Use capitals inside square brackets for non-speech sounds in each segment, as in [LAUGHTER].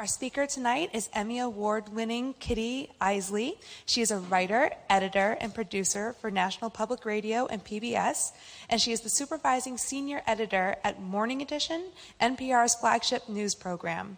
Our speaker tonight is Emmy Award winning Kitty Eisele. She is a writer, editor, and producer for National Public Radio and PBS, and she is the supervising senior editor at Morning Edition, NPR's flagship news program.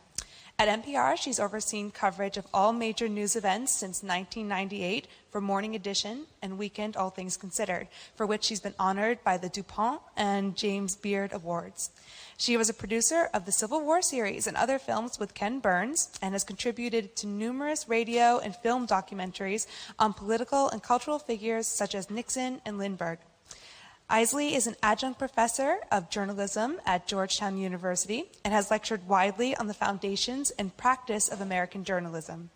At NPR, she's overseen coverage of all major news events since 1998 for Morning Edition and Weekend All Things Considered, for which she's been honored by the DuPont and James Beard Awards. She was a producer of the Civil War series and other films with Ken Burns and has contributed to numerous radio and film documentaries on political and cultural figures such as Nixon and Lindbergh. Eisele is an adjunct professor of journalism at Georgetown University and has lectured widely on the foundations and practice of American journalism.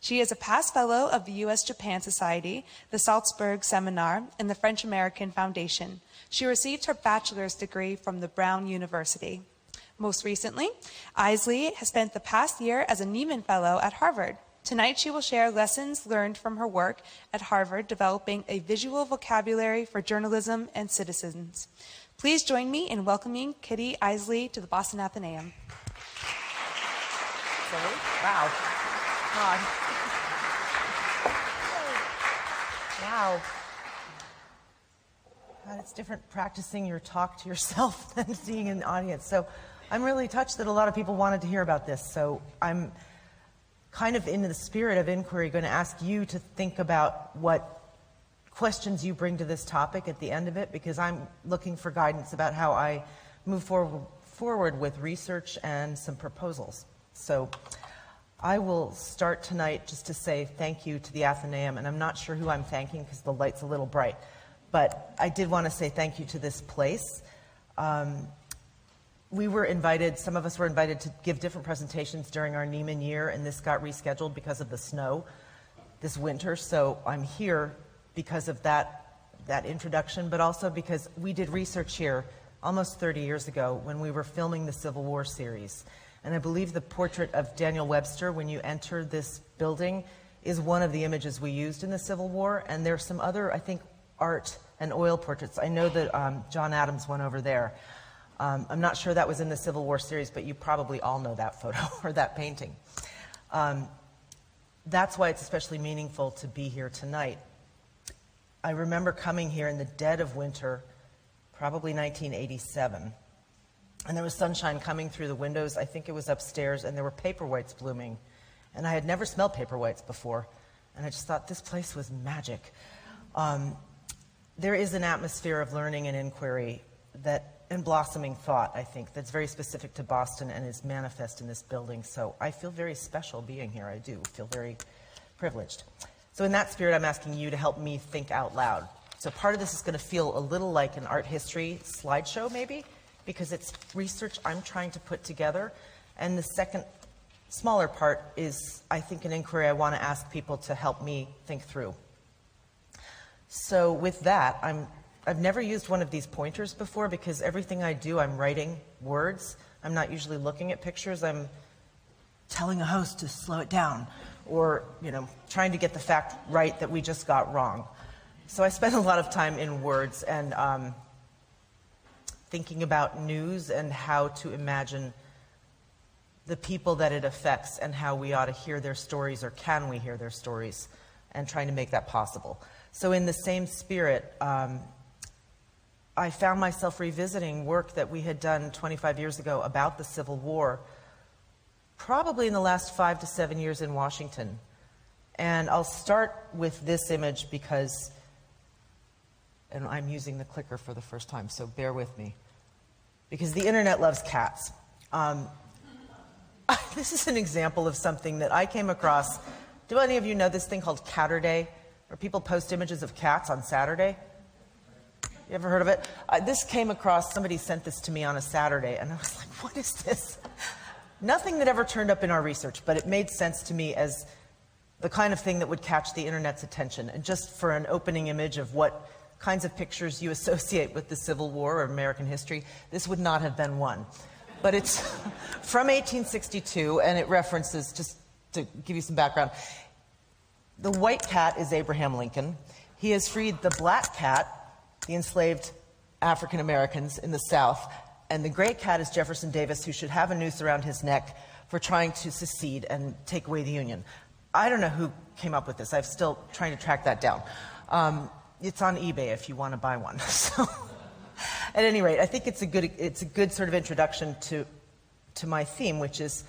She is a past fellow of the U.S. Japan Society, the Salzburg Seminar, and the French American Foundation. She received her bachelor's degree from the Brown University. Most recently, Eisele has spent the past year as a Nieman Fellow at Harvard. Tonight, she will share lessons learned from her work at Harvard developing a visual vocabulary for journalism and citizens. Please join me in welcoming Kitty Eisele to the Boston Athenaeum. Wow. God. Wow. God, it's different practicing your talk to yourself [LAUGHS] than seeing an audience. So I'm really touched that a lot of people wanted to hear about this. So I'm kind of in the spirit of inquiry going to ask you to think about what questions you bring to this topic at the end of it because I'm looking for guidance about how I move forward, forward with research and some proposals. So I will start tonight just to say thank you to the Athenaeum, and I'm not sure who I'm thanking because the light's a little bright, but I did want to say thank you to this place. Um, we were invited, some of us were invited to give different presentations during our Nieman year, and this got rescheduled because of the snow this winter. So I'm here because of that, that introduction, but also because we did research here almost 30 years ago when we were filming the Civil War series. And I believe the portrait of Daniel Webster when you enter this building is one of the images we used in the Civil War. And there's some other, I think, art and oil portraits. I know that um, John Adams went over there. Um, I'm not sure that was in the Civil War series, but you probably all know that photo [LAUGHS] or that painting. Um, that's why it's especially meaningful to be here tonight. I remember coming here in the dead of winter, probably 1987, and there was sunshine coming through the windows. I think it was upstairs, and there were paperwhites blooming. And I had never smelled paperwhites before, and I just thought this place was magic. Um, there is an atmosphere of learning and inquiry that and blossoming thought, I think, that's very specific to Boston and is manifest in this building. So I feel very special being here. I do feel very privileged. So, in that spirit, I'm asking you to help me think out loud. So, part of this is going to feel a little like an art history slideshow, maybe, because it's research I'm trying to put together. And the second, smaller part is, I think, an inquiry I want to ask people to help me think through. So, with that, I'm I've never used one of these pointers before because everything I do, I'm writing words. I'm not usually looking at pictures. I'm telling a host to slow it down or, you know, trying to get the fact right that we just got wrong. So I spend a lot of time in words and um, thinking about news and how to imagine the people that it affects and how we ought to hear their stories or can we hear their stories and trying to make that possible. So, in the same spirit, um, I found myself revisiting work that we had done 25 years ago about the Civil War, probably in the last five to seven years in Washington. And I'll start with this image because, and I'm using the clicker for the first time, so bear with me. Because the internet loves cats. Um, [LAUGHS] this is an example of something that I came across. Do any of you know this thing called Caturday, where people post images of cats on Saturday? You ever heard of it? Uh, this came across, somebody sent this to me on a Saturday, and I was like, what is this? Nothing that ever turned up in our research, but it made sense to me as the kind of thing that would catch the internet's attention. And just for an opening image of what kinds of pictures you associate with the Civil War or American history, this would not have been one. But it's [LAUGHS] from 1862, and it references, just to give you some background, the white cat is Abraham Lincoln. He has freed the black cat the enslaved African Americans in the South. And the gray cat is Jefferson Davis, who should have a noose around his neck for trying to secede and take away the Union. I don't know who came up with this. I'm still trying to track that down. Um, it's on eBay if you want to buy one. [LAUGHS] So, at any rate, I think it's a good, it's a good sort of introduction to, to my theme, which is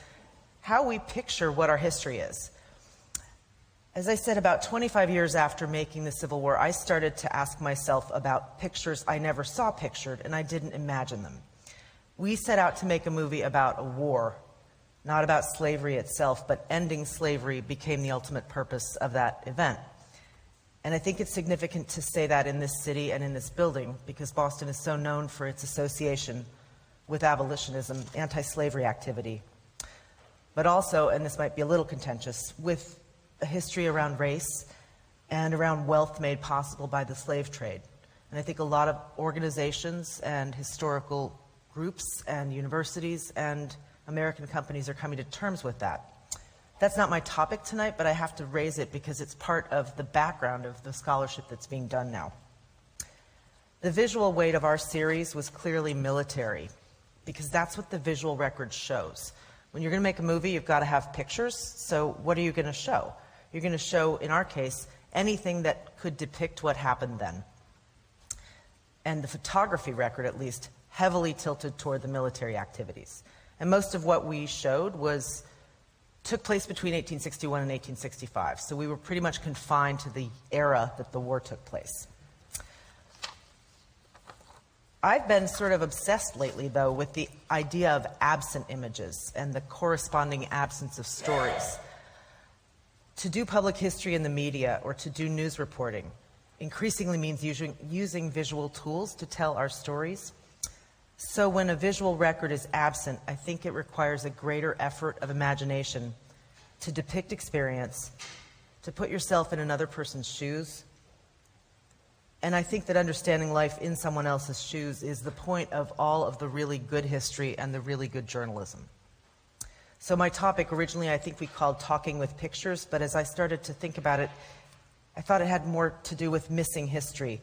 how we picture what our history is. As I said, about 25 years after making the Civil War, I started to ask myself about pictures I never saw pictured, and I didn't imagine them. We set out to make a movie about a war, not about slavery itself, but ending slavery became the ultimate purpose of that event. And I think it's significant to say that in this city and in this building because Boston is so known for its association with abolitionism, anti slavery activity, but also, and this might be a little contentious, with a history around race and around wealth made possible by the slave trade. And I think a lot of organizations and historical groups and universities and American companies are coming to terms with that. That's not my topic tonight, but I have to raise it because it's part of the background of the scholarship that's being done now. The visual weight of our series was clearly military because that's what the visual record shows. When you're going to make a movie, you've got to have pictures. So, what are you going to show? You're going to show, in our case, anything that could depict what happened then. And the photography record, at least, heavily tilted toward the military activities. And most of what we showed was took place between 1861 and 1865. So we were pretty much confined to the era that the war took place. I've been sort of obsessed lately, though, with the idea of absent images and the corresponding absence of stories. To do public history in the media or to do news reporting increasingly means using, using visual tools to tell our stories. So when a visual record is absent, I think it requires a greater effort of imagination to depict experience, to put yourself in another person's shoes. And I think that understanding life in someone else's shoes is the point of all of the really good history and the really good journalism. So, my topic originally, I think we called Talking with Pictures, but as I started to think about it, I thought it had more to do with missing history.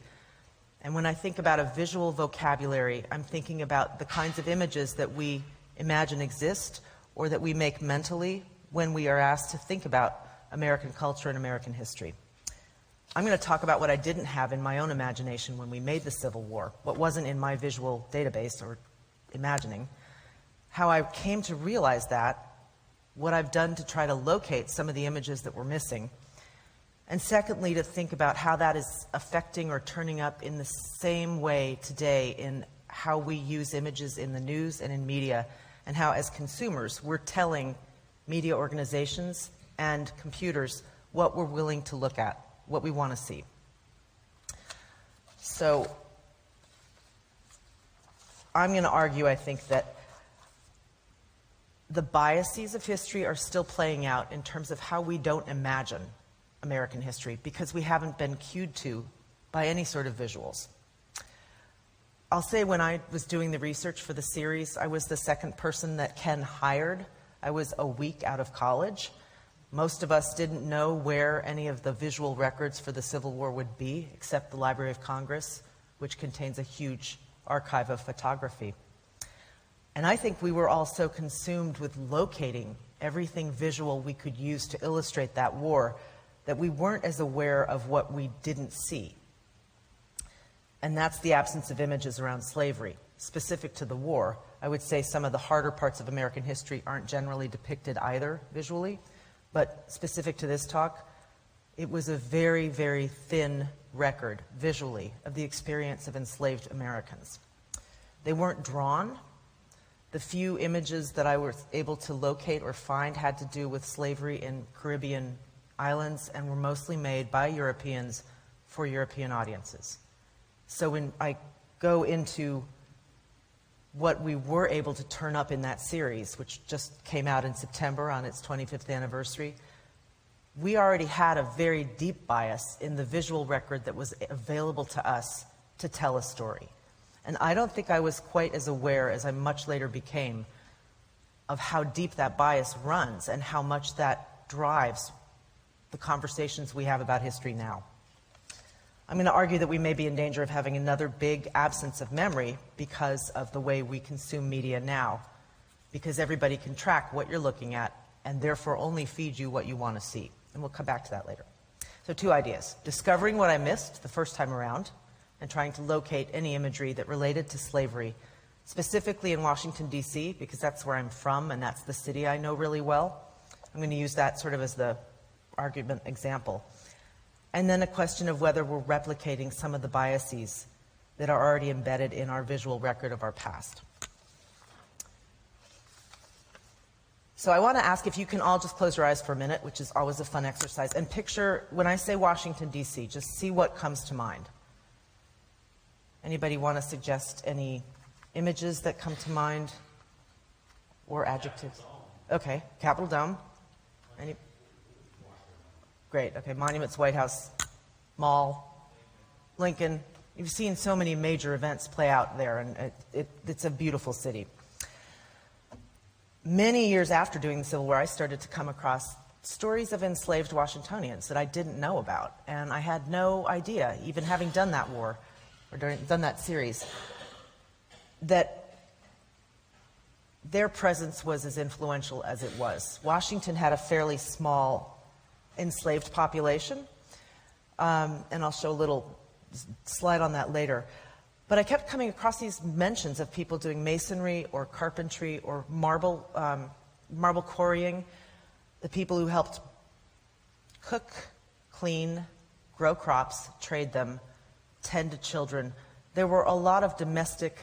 And when I think about a visual vocabulary, I'm thinking about the kinds of images that we imagine exist or that we make mentally when we are asked to think about American culture and American history. I'm going to talk about what I didn't have in my own imagination when we made the Civil War, what wasn't in my visual database or imagining, how I came to realize that, what I've done to try to locate some of the images that were missing. And secondly, to think about how that is affecting or turning up in the same way today in how we use images in the news and in media, and how, as consumers, we're telling media organizations and computers what we're willing to look at, what we want to see. So, I'm going to argue, I think, that the biases of history are still playing out in terms of how we don't imagine American history because we haven't been cued to by any sort of visuals. I'll say when I was doing the research for the series, I was the second person that Ken hired. I was a week out of college. Most of us didn't know where any of the visual records for the Civil War would be, except the Library of Congress, which contains a huge archive of photography. And I think we were all so consumed with locating everything visual we could use to illustrate that war that we weren't as aware of what we didn't see. And that's the absence of images around slavery, specific to the war. I would say some of the harder parts of American history aren't generally depicted either visually, but specific to this talk, it was a very, very thin record visually of the experience of enslaved Americans. They weren't drawn, the few images that I was able to locate or find had to do with slavery in Caribbean islands and were mostly made by Europeans for European audiences. So when I go into what we were able to turn up in that series, which just came out in September on its 25th anniversary, we already had a very deep bias in the visual record that was available to us to tell a story. And I don't think I was quite as aware as I much later became of how deep that bias runs and how much that drives the conversations we have about history now. I'm going to argue that we may be in danger of having another big absence of memory because of the way we consume media now. because everybody can track what you're looking at and therefore only feed you what you want to see. And we'll come back to that later. So, two ideas discovering what I missed the first time around and trying to locate any imagery that related to slavery, specifically in Washington, D.C., because that's where I'm from and that's the city I know really well. I'm going to use that sort of as the argument example. And then a question of whether we're replicating some of the biases that are already embedded in our visual record of our past. So I want to ask if you can all just close your eyes for a minute, which is always a fun exercise, and picture when I say Washington, D.C., just see what comes to mind. Anybody want to suggest any images that come to mind or adjectives? Okay, Capitol Dome. Any? Great. Okay, monuments, White House, Mall, Lincoln. You've seen so many major events play out there, and it, it, it's a beautiful city. Many years after doing the Civil War, I started to come across stories of enslaved Washingtonians that I didn't know about, and I had no idea, even having done that war or during, done that series, that their presence was as influential as it was. Washington had a fairly small enslaved population, um, and I'll show a little slide on that later. But I kept coming across these mentions of people doing masonry or carpentry or marble, um, marble quarrying, the people who helped cook, clean, grow crops, trade them, tend to children. There were a lot of domestic,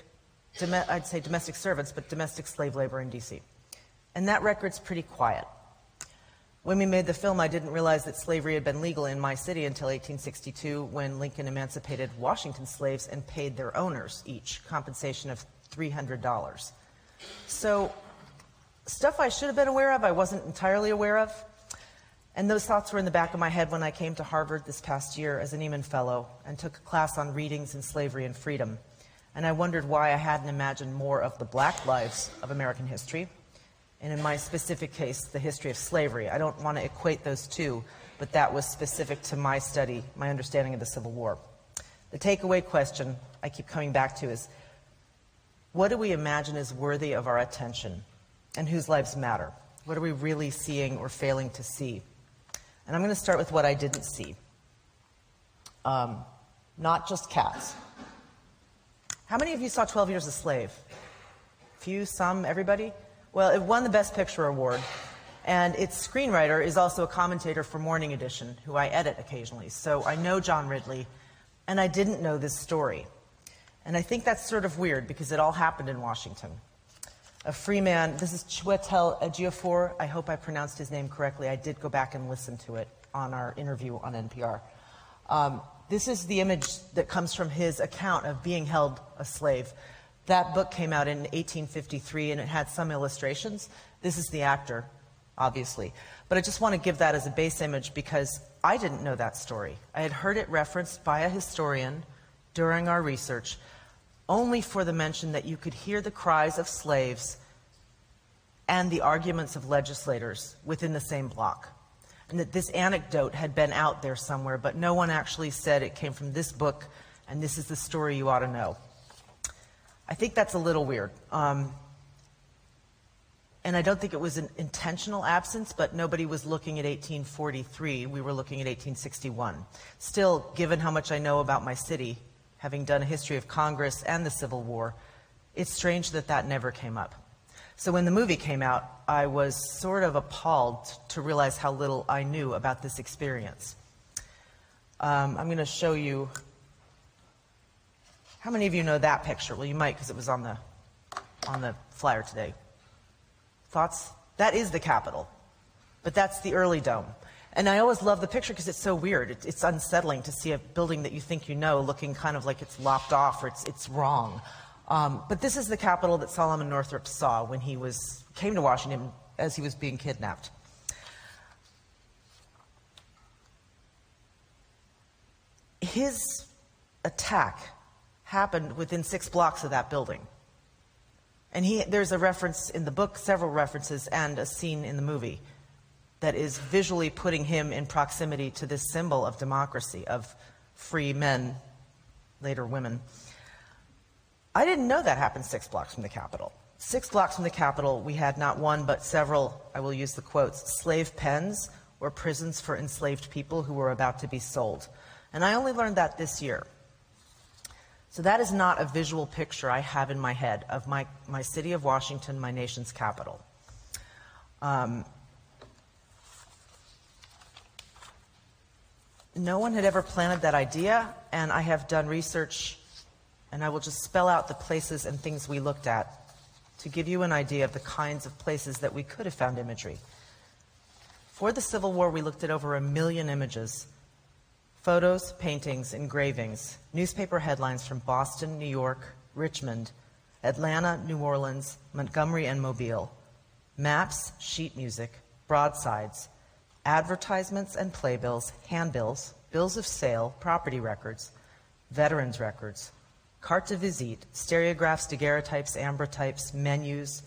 I'd say domestic servants, but domestic slave labor in D.C. And that record's pretty quiet. When we made the film, I didn't realize that slavery had been legal in my city until 1862 when Lincoln emancipated Washington slaves and paid their owners each compensation of $300. So, stuff I should have been aware of, I wasn't entirely aware of. And those thoughts were in the back of my head when I came to Harvard this past year as a Nieman Fellow and took a class on readings in slavery and freedom. And I wondered why I hadn't imagined more of the black lives of American history and in my specific case, the history of slavery. I don't want to equate those two, but that was specific to my study, my understanding of the Civil War. The takeaway question I keep coming back to is what do we imagine is worthy of our attention and whose lives matter? What are we really seeing or failing to see? And I'm going to start with what I didn't see. Um, not just cats. How many of you saw 12 Years a Slave? Few, some, everybody? Well, it won the Best Picture award, and its screenwriter is also a commentator for Morning Edition, who I edit occasionally. So I know John Ridley, and I didn't know this story. And I think that's sort of weird because it all happened in Washington. A free man, this is Chiwetel Ejiofor. I hope I pronounced his name correctly. I did go back and listen to it on our interview on NPR. Um, this is the image that comes from his account of being held a slave. That book came out in 1853 and it had some illustrations. This is the actor, obviously. But I just want to give that as a base image because I didn't know that story. I had heard it referenced by a historian during our research, only for the mention that you could hear the cries of slaves and the arguments of legislators within the same block. And that this anecdote had been out there somewhere, but no one actually said it came from this book and this is the story you ought to know. I think that's a little weird. Um, and I don't think it was an intentional absence, but nobody was looking at 1843. We were looking at 1861. Still, given how much I know about my city, having done a history of Congress and the Civil War, it's strange that that never came up. So when the movie came out, I was sort of appalled to realize how little I knew about this experience. Um, I'm going to show you how many of you know that picture? Well, you might because it was on the, on the flyer today. Thoughts? That is the Capitol, but that's the early dome. And I always love the picture because it's so weird. It, it's unsettling to see a building that you think you know looking kind of like it's lopped off or it's, it's wrong. Um, but this is the Capitol that Solomon Northup saw when he was, came to Washington as he was being kidnapped. His attack happened within six blocks of that building. And he, there's a reference in the book, several references, and a scene in the movie that is visually putting him in proximity to this symbol of democracy, of free men, later women. I didn't know that happened six blocks from the Capitol. six blocks from the Capitol, we had not one but several, I will use the quotes, slave pens or prisons for enslaved people who were about to be sold. And I only learned that this year. So that is not a visual picture I have in my head of my, my city of Washington, my nation's capital. Um, no one had ever planted that idea, and I have done research, and I will just spell out the places and things we looked at to give you an idea of the kinds of places that we could have found imagery. For the Civil War, we looked at over a million images photos, paintings, engravings, newspaper headlines from Boston, New York, Richmond, Atlanta, New Orleans, Montgomery, and Mobile, maps, sheet music, broadsides, advertisements and playbills, handbills, bills of sale, property records, veterans records, carte de visite, stereographs, daguerreotypes, ambrotypes, menus,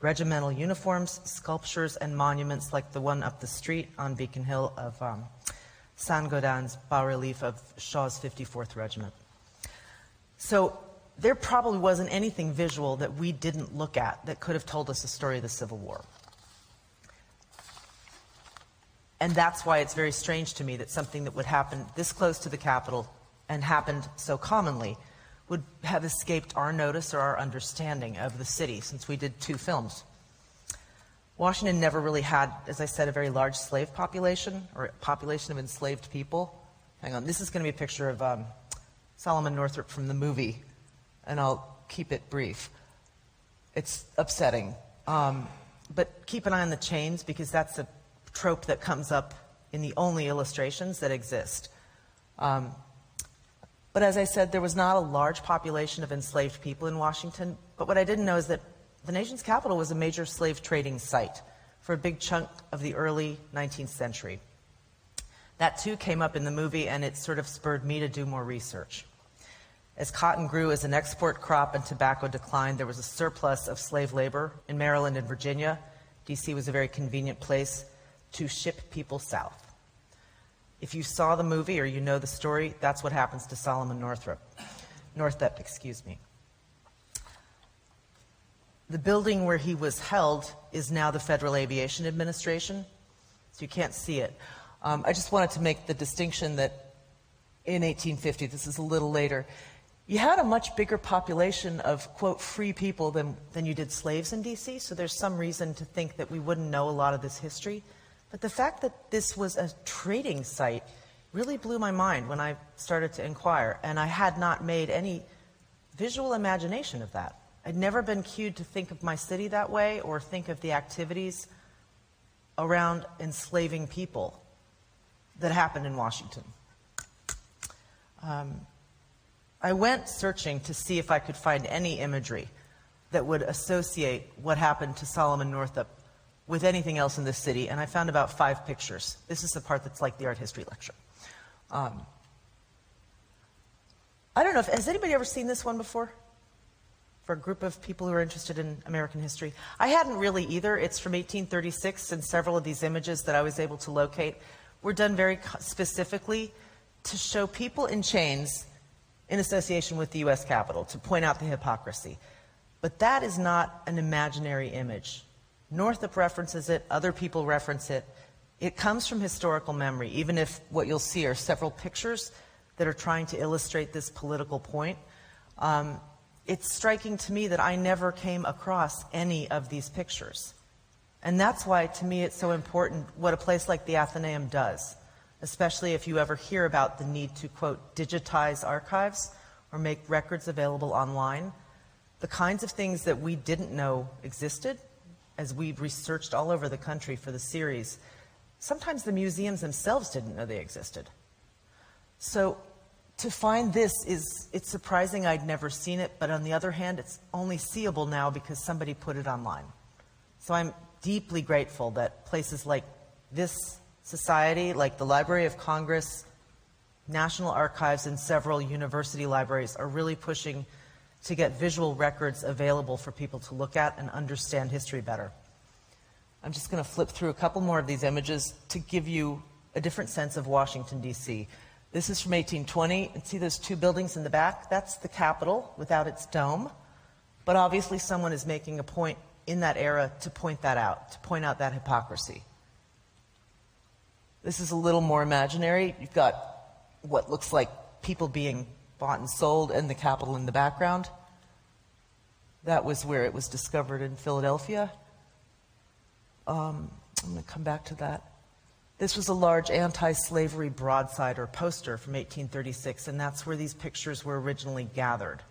regimental uniforms, sculptures, and monuments like the one up the street on Beacon Hill of um, Saint-Gaudens bas-relief of Shaw's 54th Regiment. So there probably wasn't anything visual that we didn't look at that could have told us the story of the Civil War. And that's why it's very strange to me that something that would happen this close to the Capitol and happened so commonly would have escaped our notice or our understanding of the city since we did two films. Washington never really had, as I said, a very large slave population or population of enslaved people. Hang on, this is going to be a picture of um, Solomon Northup from the movie, and I'll keep it brief. It's upsetting. Um, but keep an eye on the chains because that's a trope that comes up in the only illustrations that exist. Um, but as I said, there was not a large population of enslaved people in Washington. But what I didn't know is that the nation's capital was a major slave trading site for a big chunk of the early 19th century. That too came up in the movie, and it sort of spurred me to do more research. As cotton grew as an export crop and tobacco declined, there was a surplus of slave labor in Maryland and Virginia. D.C. was a very convenient place to ship people south. If you saw the movie or you know the story, that's what happens to Solomon Northup. Northup, excuse me. The building where he was held is now the Federal Aviation Administration, so you can't see it. Um, I just wanted to make the distinction that in 1850, this is a little later, you had a much bigger population of, quote, free people than, than you did slaves in D.C., so there's some reason to think that we wouldn't know a lot of this history. But the fact that this was a trading site really blew my mind when I started to inquire, and I had not made any visual imagination of that. I'd never been cued to think of my city that way or think of the activities around enslaving people that happened in Washington. Um, I went searching to see if I could find any imagery that would associate what happened to Solomon Northup with anything else in this city, and I found about five pictures. This is the part that's like the art history lecture. Um, I don't know if, has anybody ever seen this one before? For a group of people who are interested in American history. I hadn't really either. It's from 1836, and several of these images that I was able to locate were done very specifically to show people in chains in association with the U.S. Capitol, to point out the hypocrisy. But that is not an imaginary image. Northup references it, other people reference it. It comes from historical memory, even if what you'll see are several pictures that are trying to illustrate this political point. Um, it's striking to me that I never came across any of these pictures. And that's why, to me, it's so important what a place like the Athenaeum does, especially if you ever hear about the need to, quote, digitize archives or make records available online. The kinds of things that we didn't know existed as we researched all over the country for the series, sometimes the museums themselves didn't know they existed. So to find this is, it's surprising I'd never seen it, but on the other hand, it's only seeable now because somebody put it online. So I'm deeply grateful that places like this society, like the Library of Congress, National Archives, and several university libraries are really pushing to get visual records available for people to look at and understand history better. I'm just going to flip through a couple more of these images to give you a different sense of Washington, D.C. This is from 1820. And see those two buildings in the back? That's the Capitol without its dome. But obviously, someone is making a point in that era to point that out, to point out that hypocrisy. This is a little more imaginary. You've got what looks like people being bought and sold and the Capitol in the background. That was where it was discovered in Philadelphia. Um, I'm going to come back to that. This was a large anti slavery broadside or poster from 1836, and that's where these pictures were originally gathered.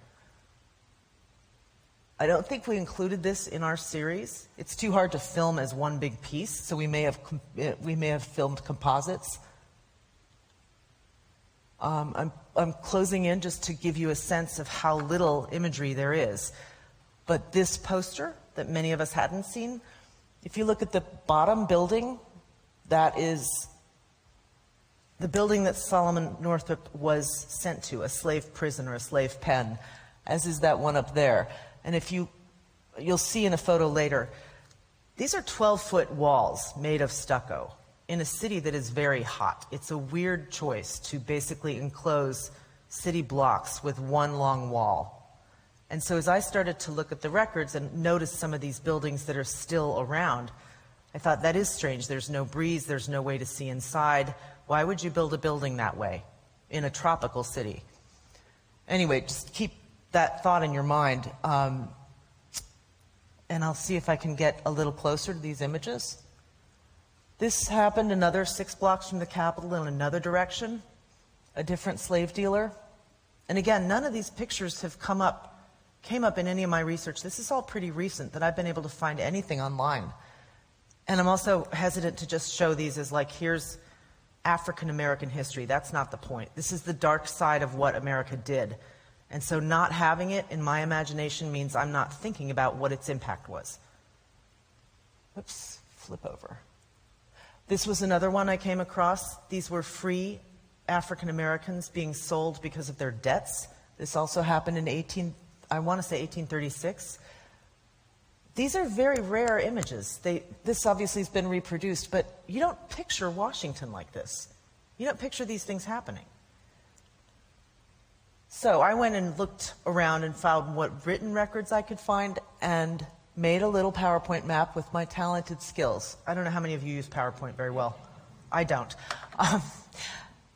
I don't think we included this in our series. It's too hard to film as one big piece, so we may have, eh, we may have filmed composites. Um, I'm, I'm closing in just to give you a sense of how little imagery there is. But this poster that many of us hadn't seen, if you look at the bottom building, that is the building that Solomon Northup was sent to, a slave prison or a slave pen, as is that one up there. And if you, you'll see in a photo later, these are 12 foot walls made of stucco in a city that is very hot. It's a weird choice to basically enclose city blocks with one long wall. And so as I started to look at the records and notice some of these buildings that are still around, I thought that is strange. There's no breeze, there's no way to see inside. Why would you build a building that way in a tropical city? Anyway, just keep that thought in your mind. Um, and I'll see if I can get a little closer to these images. This happened another six blocks from the Capitol in another direction, a different slave dealer. And again, none of these pictures have come up, came up in any of my research. This is all pretty recent that I've been able to find anything online. And I'm also hesitant to just show these as like, here's African American history. That's not the point. This is the dark side of what America did. And so not having it in my imagination means I'm not thinking about what its impact was. Oops, flip over. This was another one I came across. These were free African Americans being sold because of their debts. This also happened in 18, I want to say 1836. These are very rare images. They, this obviously has been reproduced, but you don't picture Washington like this. You don't picture these things happening. So I went and looked around and found what written records I could find and made a little PowerPoint map with my talented skills. I don't know how many of you use PowerPoint very well. I don't. Um,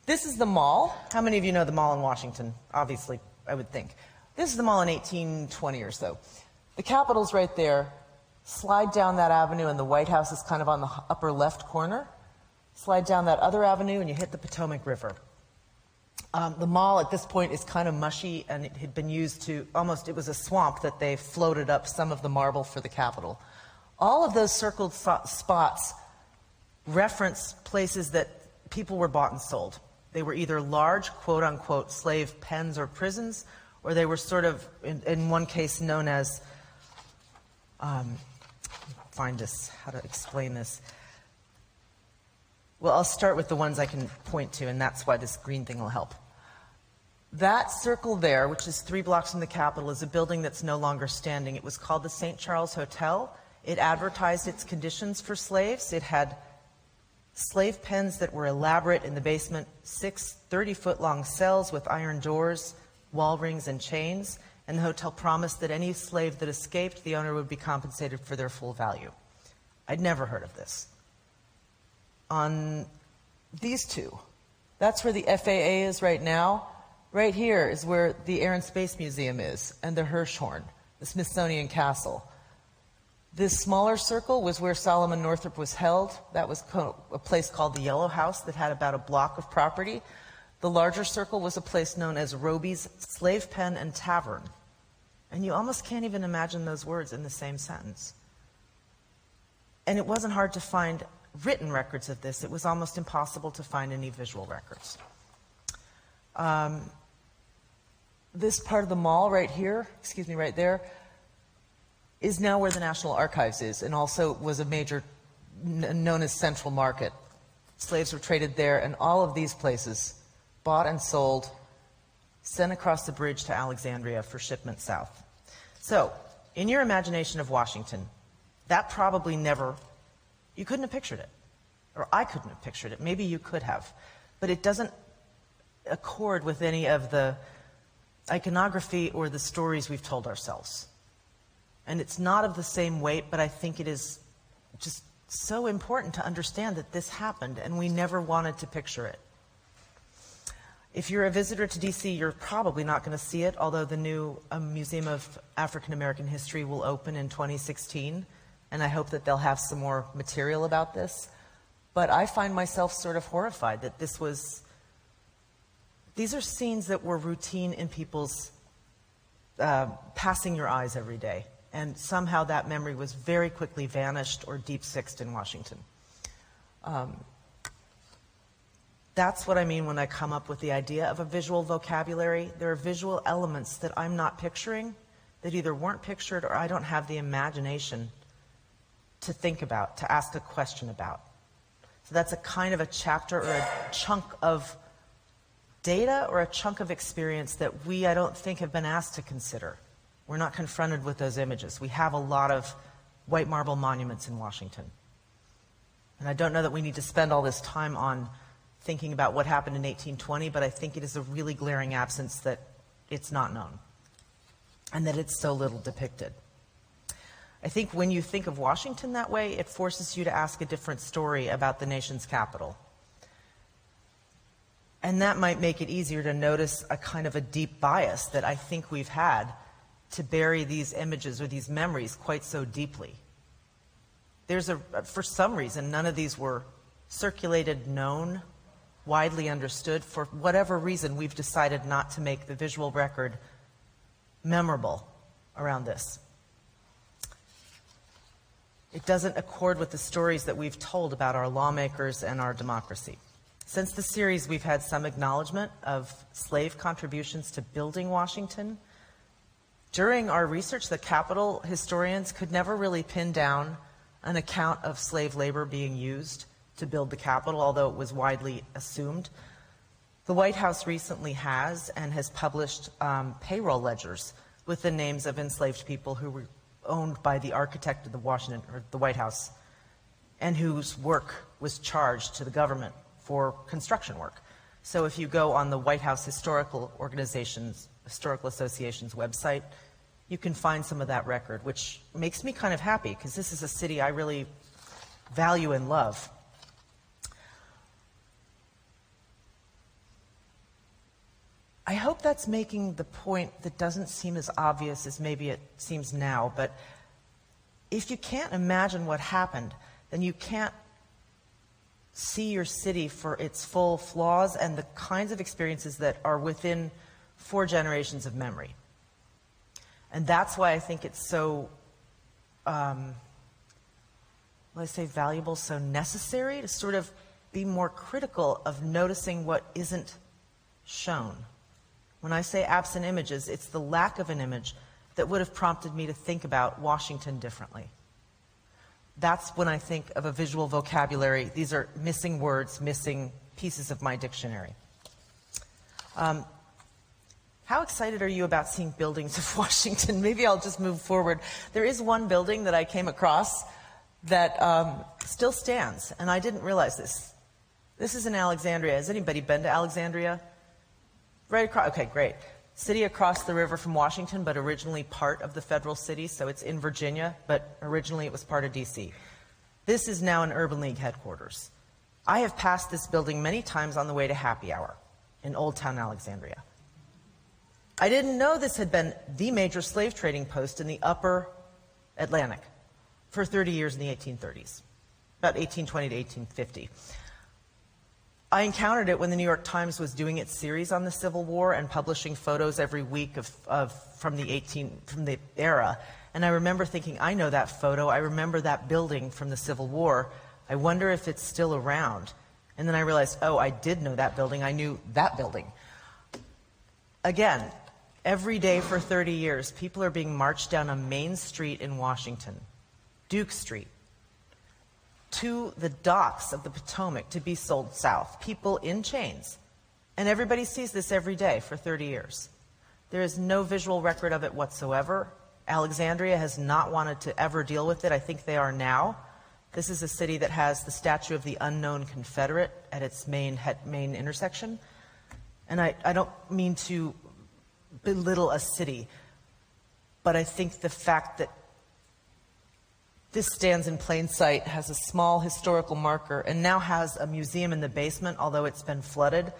this is the mall. How many of you know the mall in Washington? Obviously, I would think. This is the mall in 1820 or so. The Capitol's right there. Slide down that avenue, and the White House is kind of on the upper left corner. Slide down that other avenue, and you hit the Potomac River. Um, the mall at this point is kind of mushy, and it had been used to almost, it was a swamp that they floated up some of the marble for the Capitol. All of those circled so- spots reference places that people were bought and sold. They were either large, quote unquote, slave pens or prisons, or they were sort of, in, in one case, known as, um, find this, how to explain this. Well, I'll start with the ones I can point to, and that's why this green thing will help. That circle there, which is three blocks from the Capitol, is a building that's no longer standing. It was called the St. Charles Hotel. It advertised its conditions for slaves. It had slave pens that were elaborate in the basement, six 30 foot long cells with iron doors, wall rings, and chains. And the hotel promised that any slave that escaped, the owner would be compensated for their full value. I'd never heard of this. On these two, that's where the FAA is right now. Right here is where the Air and Space Museum is, and the Hirshhorn, the Smithsonian Castle. This smaller circle was where Solomon Northup was held. That was a place called the Yellow House that had about a block of property. The larger circle was a place known as Robey's Slave Pen and Tavern. And you almost can't even imagine those words in the same sentence. And it wasn't hard to find written records of this. It was almost impossible to find any visual records. Um, this part of the mall right here, excuse me, right there, is now where the National Archives is and also was a major, known as Central Market. Slaves were traded there, and all of these places, bought and sold, sent across the bridge to Alexandria for shipment south. So, in your imagination of Washington, that probably never, you couldn't have pictured it. Or I couldn't have pictured it. Maybe you could have. But it doesn't accord with any of the iconography or the stories we've told ourselves. And it's not of the same weight, but I think it is just so important to understand that this happened and we never wanted to picture it. If you're a visitor to DC, you're probably not going to see it, although the new um, Museum of African American History will open in 2016, and I hope that they'll have some more material about this. But I find myself sort of horrified that this was. These are scenes that were routine in people's uh, passing your eyes every day and somehow that memory was very quickly vanished or deep sixed in Washington. Um, that's what I mean when I come up with the idea of a visual vocabulary. There are visual elements that I'm not picturing that either weren't pictured or I don't have the imagination to think about, to ask a question about. So that's a kind of a chapter or a chunk of data or a chunk of experience that we, I don't think, have been asked to consider. We're not confronted with those images. We have a lot of white marble monuments in Washington. And I don't know that we need to spend all this time on thinking about what happened in 1820, but I think it is a really glaring absence that it's not known and that it's so little depicted. I think when you think of Washington that way, it forces you to ask a different story about the nation's capital. And that might make it easier to notice a kind of a deep bias that I think we've had to bury these images or these memories quite so deeply. There's a, uh, for some reason, none of these were circulated, known, widely understood. For whatever reason, we've decided not to make the visual record memorable around this. It doesn't accord with the stories that we've told about our lawmakers and our democracy. Since the series, we've had some acknowledgement of slave contributions to building Washington during our research, the Capitol historians could never really pin down an account of slave labor being used to build the Capitol, although it was widely assumed. The White House recently has and has published um, payroll ledgers with the names of enslaved people who were owned by the architect of the Washington or the White House and whose work was charged to the government for construction work. So if you go on the White House Historical Organization's Historical Association's website, you can find some of that record, which makes me kind of happy because this is a city I really value and love. I hope that's making the point that doesn't seem as obvious as maybe it seems now, but if you can't imagine what happened, then you can't see your city for its full flaws and the kinds of experiences that are within four generations of memory. And that's why I think it's so, um, let's say, valuable, so necessary to sort of be more critical of noticing what isn't shown. When I say absent images, it's the lack of an image that would have prompted me to think about Washington differently. That's when I think of a visual vocabulary. These are missing words, missing pieces of my dictionary. Um, how excited are you about seeing buildings of [LAUGHS] Washington? Maybe I'll just move forward. There is one building that I came across that um, still stands, and I didn't realize this. This is in Alexandria. Has anybody been to Alexandria? Right across. Okay, great. City across the river from Washington, but originally part of the federal city, so it's in Virginia, but originally it was part of D.C. This is now an Urban League headquarters. I have passed this building many times on the way to happy hour in Old Town Alexandria. I didn't know this had been the major slave trading post in the upper Atlantic for 30 years in the 1830s, about 1820 to 1850. I encountered it when the New York Times was doing its series on the Civil War and publishing photos every week of, of, from, the 18, from the era. And I remember thinking, I know that photo. I remember that building from the Civil War. I wonder if it's still around. And then I realized, oh, I did know that building. I knew that building. Again, Every day for 30 years, people are being marched down a main street in Washington, Duke Street, to the docks of the Potomac to be sold south. People in chains. And everybody sees this every day for 30 years. There is no visual record of it whatsoever. Alexandria has not wanted to ever deal with it. I think they are now. This is a city that has the statue of the unknown Confederate at its main, main intersection. And I, I don't mean to belittle a city, but I think the fact that This stands in plain sight, has a small historical marker, and now has a museum in the basement, although it's been flooded.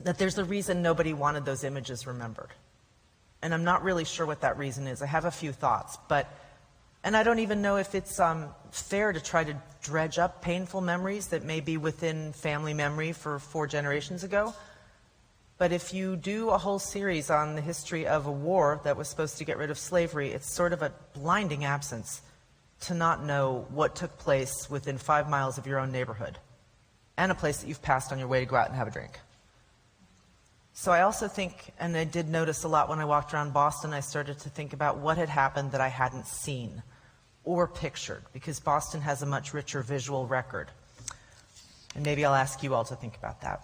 That there's a reason nobody wanted those images remembered. And I'm not really sure what that reason is. I have a few thoughts, but, and I don't even know if it's um, fair to try to dredge up painful memories that may be within family memory for four generations ago. But if you do a whole series on the history of a war that was supposed to get rid of slavery, it's sort of a blinding absence to not know what took place within five miles of your own neighborhood and a place that you've passed on your way to go out and have a drink. So I also think, and I did notice a lot when I walked around Boston, I started to think about what had happened that I hadn't seen or pictured, because Boston has a much richer visual record. And maybe I'll ask you all to think about that.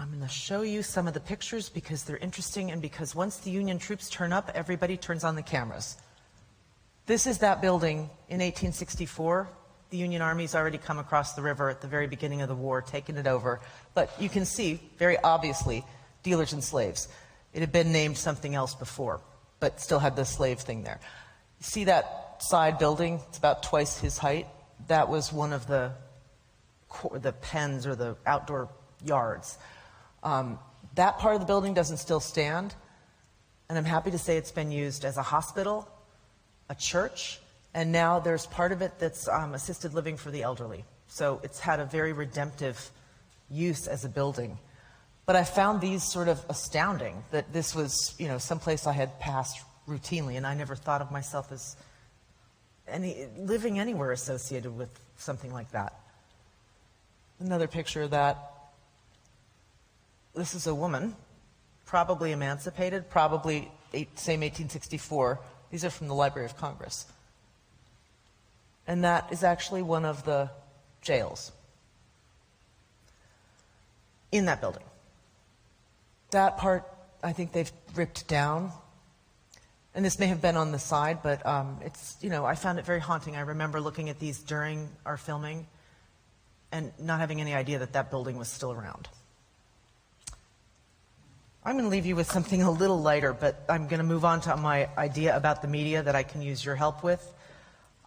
I'm going to show you some of the pictures because they're interesting and because once the Union troops turn up, everybody turns on the cameras. This is that building in 1864. The Union Army's already come across the river at the very beginning of the war, taken it over. But you can see, very obviously, dealers and slaves. It had been named something else before, but still had the slave thing there. See that side building? It's about twice his height. That was one of the, the pens or the outdoor yards. Um, that part of the building doesn't still stand, and I'm happy to say it's been used as a hospital, a church, and now there's part of it that's um, assisted living for the elderly. So it's had a very redemptive use as a building. But I found these sort of astounding that this was, you know, someplace I had passed routinely, and I never thought of myself as any, living anywhere associated with something like that. Another picture of that this is a woman, probably emancipated, probably eight, same 1864. These are from the Library of Congress. And that is actually one of the jails in that building. That part, I think they've ripped down. And this may have been on the side, but um, it's, you know, I found it very haunting. I remember looking at these during our filming and not having any idea that that building was still around. I'm going to leave you with something a little lighter, but I'm going to move on to my idea about the media that I can use your help with.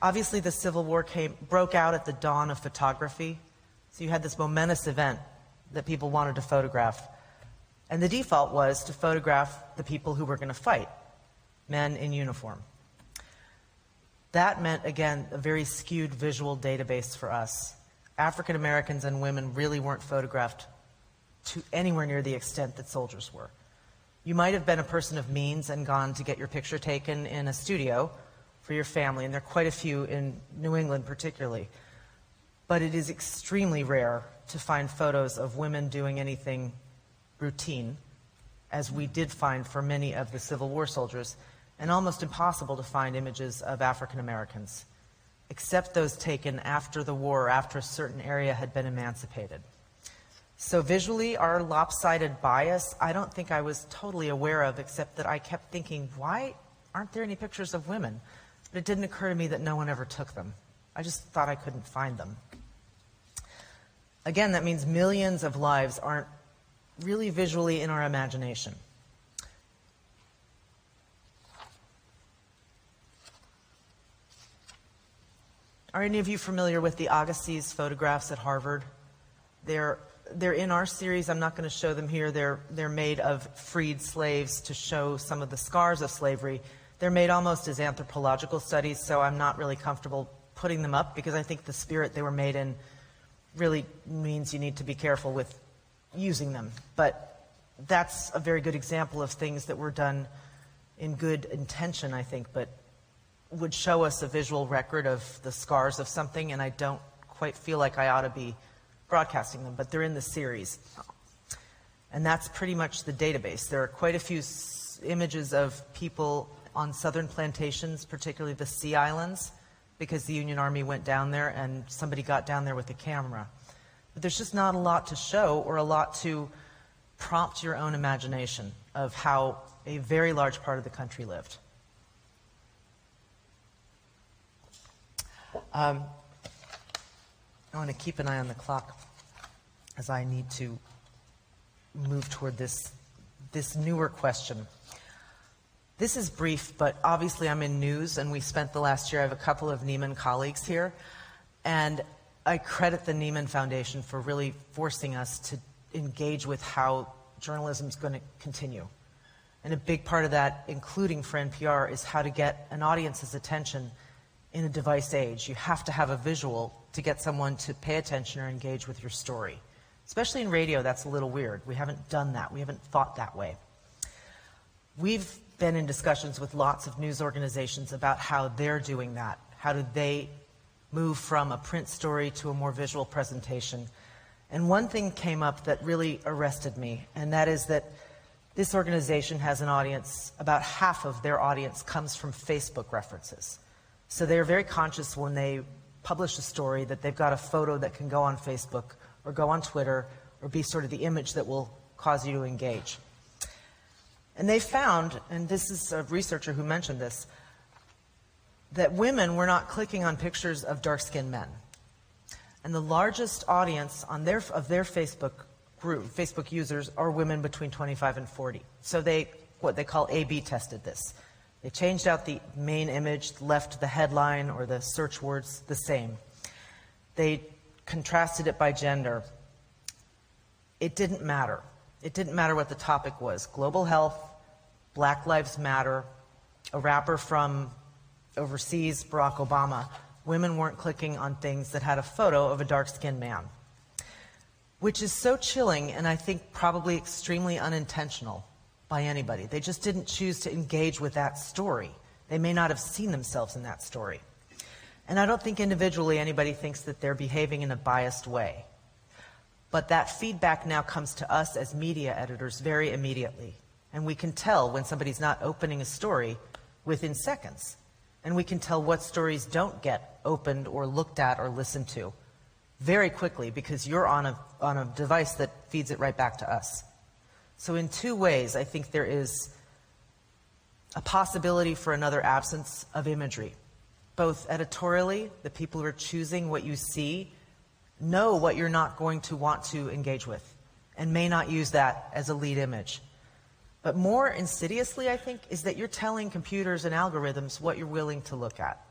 Obviously, the Civil War came, broke out at the dawn of photography. So you had this momentous event that people wanted to photograph. And the default was to photograph the people who were going to fight, men in uniform. That meant, again, a very skewed visual database for us. African Americans and women really weren't photographed to anywhere near the extent that soldiers were. You might have been a person of means and gone to get your picture taken in a studio for your family, and there are quite a few in New England particularly. But it is extremely rare to find photos of women doing anything routine, as we did find for many of the Civil War soldiers, and almost impossible to find images of African Americans, except those taken after the war, after a certain area had been emancipated. So visually, our lopsided bias, I don't think I was totally aware of, except that I kept thinking, why aren't there any pictures of women? But it didn't occur to me that no one ever took them. I just thought I couldn't find them. Again, that means millions of lives aren't really visually in our imagination. Are any of you familiar with the Agassiz photographs at Harvard? They're they're in our series. I'm not going to show them here. They're, they're made of freed slaves to show some of the scars of slavery. They're made almost as anthropological studies, so I'm not really comfortable putting them up because I think the spirit they were made in really means you need to be careful with using them. But that's a very good example of things that were done in good intention, I think, but would show us a visual record of the scars of something, and I don't quite feel like I ought to be broadcasting them, but they're in the series. And that's pretty much the database. There are quite a few s- images of people on southern plantations, particularly the Sea Islands, because the Union Army went down there and somebody got down there with a camera. But there's just not a lot to show or a lot to prompt your own imagination of how a very large part of the country lived. Um, I want to keep an eye on the clock as I need to move toward this this newer question. This is brief, but obviously I'm in news, and we spent the last year. I have a couple of Nieman colleagues here, and I credit the Nieman Foundation for really forcing us to engage with how journalism is going to continue. And a big part of that, including for NPR, is how to get an audience's attention in a device age. You have to have a visual to get someone to pay attention or engage with your story. Especially in radio, that's a little weird. We haven't done that. We haven't thought that way. We've been in discussions with lots of news organizations about how they're doing that. How do they move from a print story to a more visual presentation? And one thing came up that really arrested me, and that is that this organization has an audience, about half of their audience comes from Facebook references. So they're very conscious when they publish a story that they've got a photo that can go on Facebook or go on Twitter or be sort of the image that will cause you to engage. And they found, and this is a researcher who mentioned this, that women were not clicking on pictures of dark skinned men. And the largest audience on their, of their Facebook group, Facebook users, are women between 25 and 40. So they, what they call A B tested this. They changed out the main image, left the headline or the search words the same. They contrasted it by gender. It didn't matter. It didn't matter what the topic was global health, Black Lives Matter, a rapper from overseas, Barack Obama. Women weren't clicking on things that had a photo of a dark skinned man, which is so chilling and I think probably extremely unintentional by anybody. They just didn't choose to engage with that story. They may not have seen themselves in that story. And I don't think individually anybody thinks that they're behaving in a biased way. But that feedback now comes to us as media editors very immediately. And we can tell when somebody's not opening a story within seconds. And we can tell what stories don't get opened or looked at or listened to very quickly because you're on a, on a device that feeds it right back to us. So, in two ways, I think there is a possibility for another absence of imagery. Both editorially, the people who are choosing what you see know what you're not going to want to engage with and may not use that as a lead image. But more insidiously, I think, is that you're telling computers and algorithms what you're willing to look at.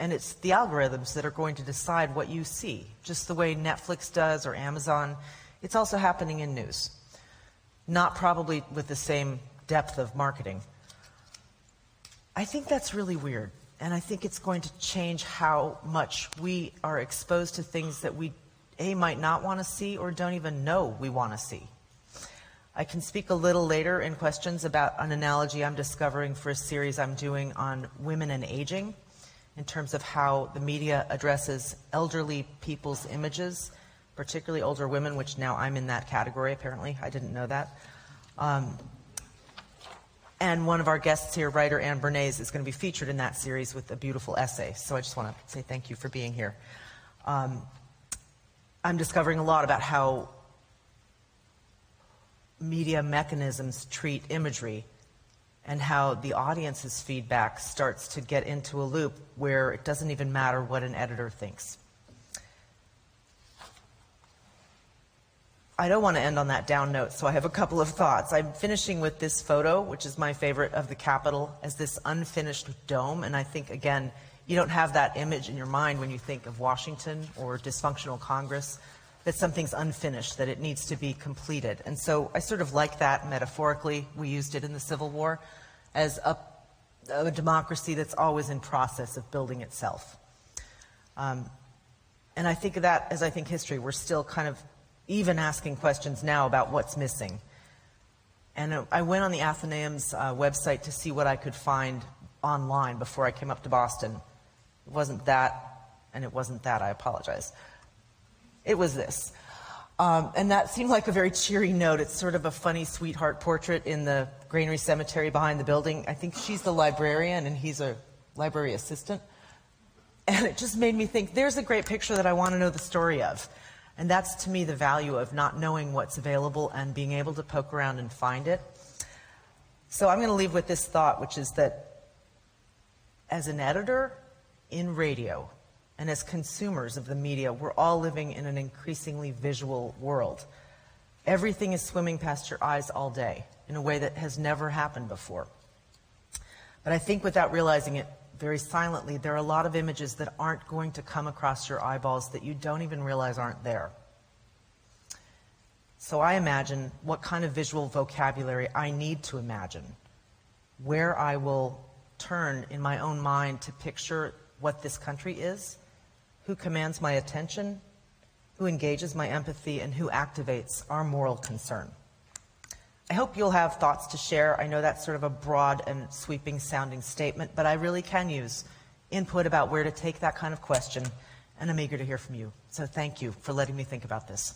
And it's the algorithms that are going to decide what you see, just the way Netflix does or Amazon. It's also happening in news. Not probably with the same depth of marketing. I think that's really weird. And I think it's going to change how much we are exposed to things that we, A, might not want to see or don't even know we want to see. I can speak a little later in questions about an analogy I'm discovering for a series I'm doing on women and aging in terms of how the media addresses elderly people's images, particularly older women, which now I'm in that category apparently. I didn't know that. Um, and one of our guests here, writer Anne Bernays, is going to be featured in that series with a beautiful essay. So I just want to say thank you for being here. Um, I'm discovering a lot about how media mechanisms treat imagery and how the audience's feedback starts to get into a loop where it doesn't even matter what an editor thinks. I don't want to end on that down note, so I have a couple of thoughts. I'm finishing with this photo, which is my favorite of the Capitol, as this unfinished dome. And I think, again, you don't have that image in your mind when you think of Washington or dysfunctional Congress, that something's unfinished, that it needs to be completed. And so I sort of like that metaphorically. We used it in the Civil War as a, a democracy that's always in process of building itself. Um, and I think of that as I think history. We're still kind of even asking questions now about what's missing. And I went on the Athenaeum's uh, website to see what I could find online before I came up to Boston. It wasn't that, and it wasn't that, I apologize. It was this. Um, and that seemed like a very cheery note. It's sort of a funny sweetheart portrait in the Granary Cemetery behind the building. I think she's the librarian and he's a library assistant. And it just made me think there's a great picture that I want to know the story of. And that's to me the value of not knowing what's available and being able to poke around and find it. So I'm going to leave with this thought, which is that as an editor in radio and as consumers of the media, we're all living in an increasingly visual world. Everything is swimming past your eyes all day in a way that has never happened before. But I think without realizing it very silently, there are a lot of images that aren't going to come across your eyeballs that you don't even realize aren't there. So I imagine what kind of visual vocabulary I need to imagine, where I will turn in my own mind to picture what this country is, who commands my attention, who engages my empathy, and who activates our moral concern. I hope you'll have thoughts to share. I know that's sort of a broad and sweeping sounding statement, but I really can use input about where to take that kind of question, and I'm eager to hear from you. So thank you for letting me think about this.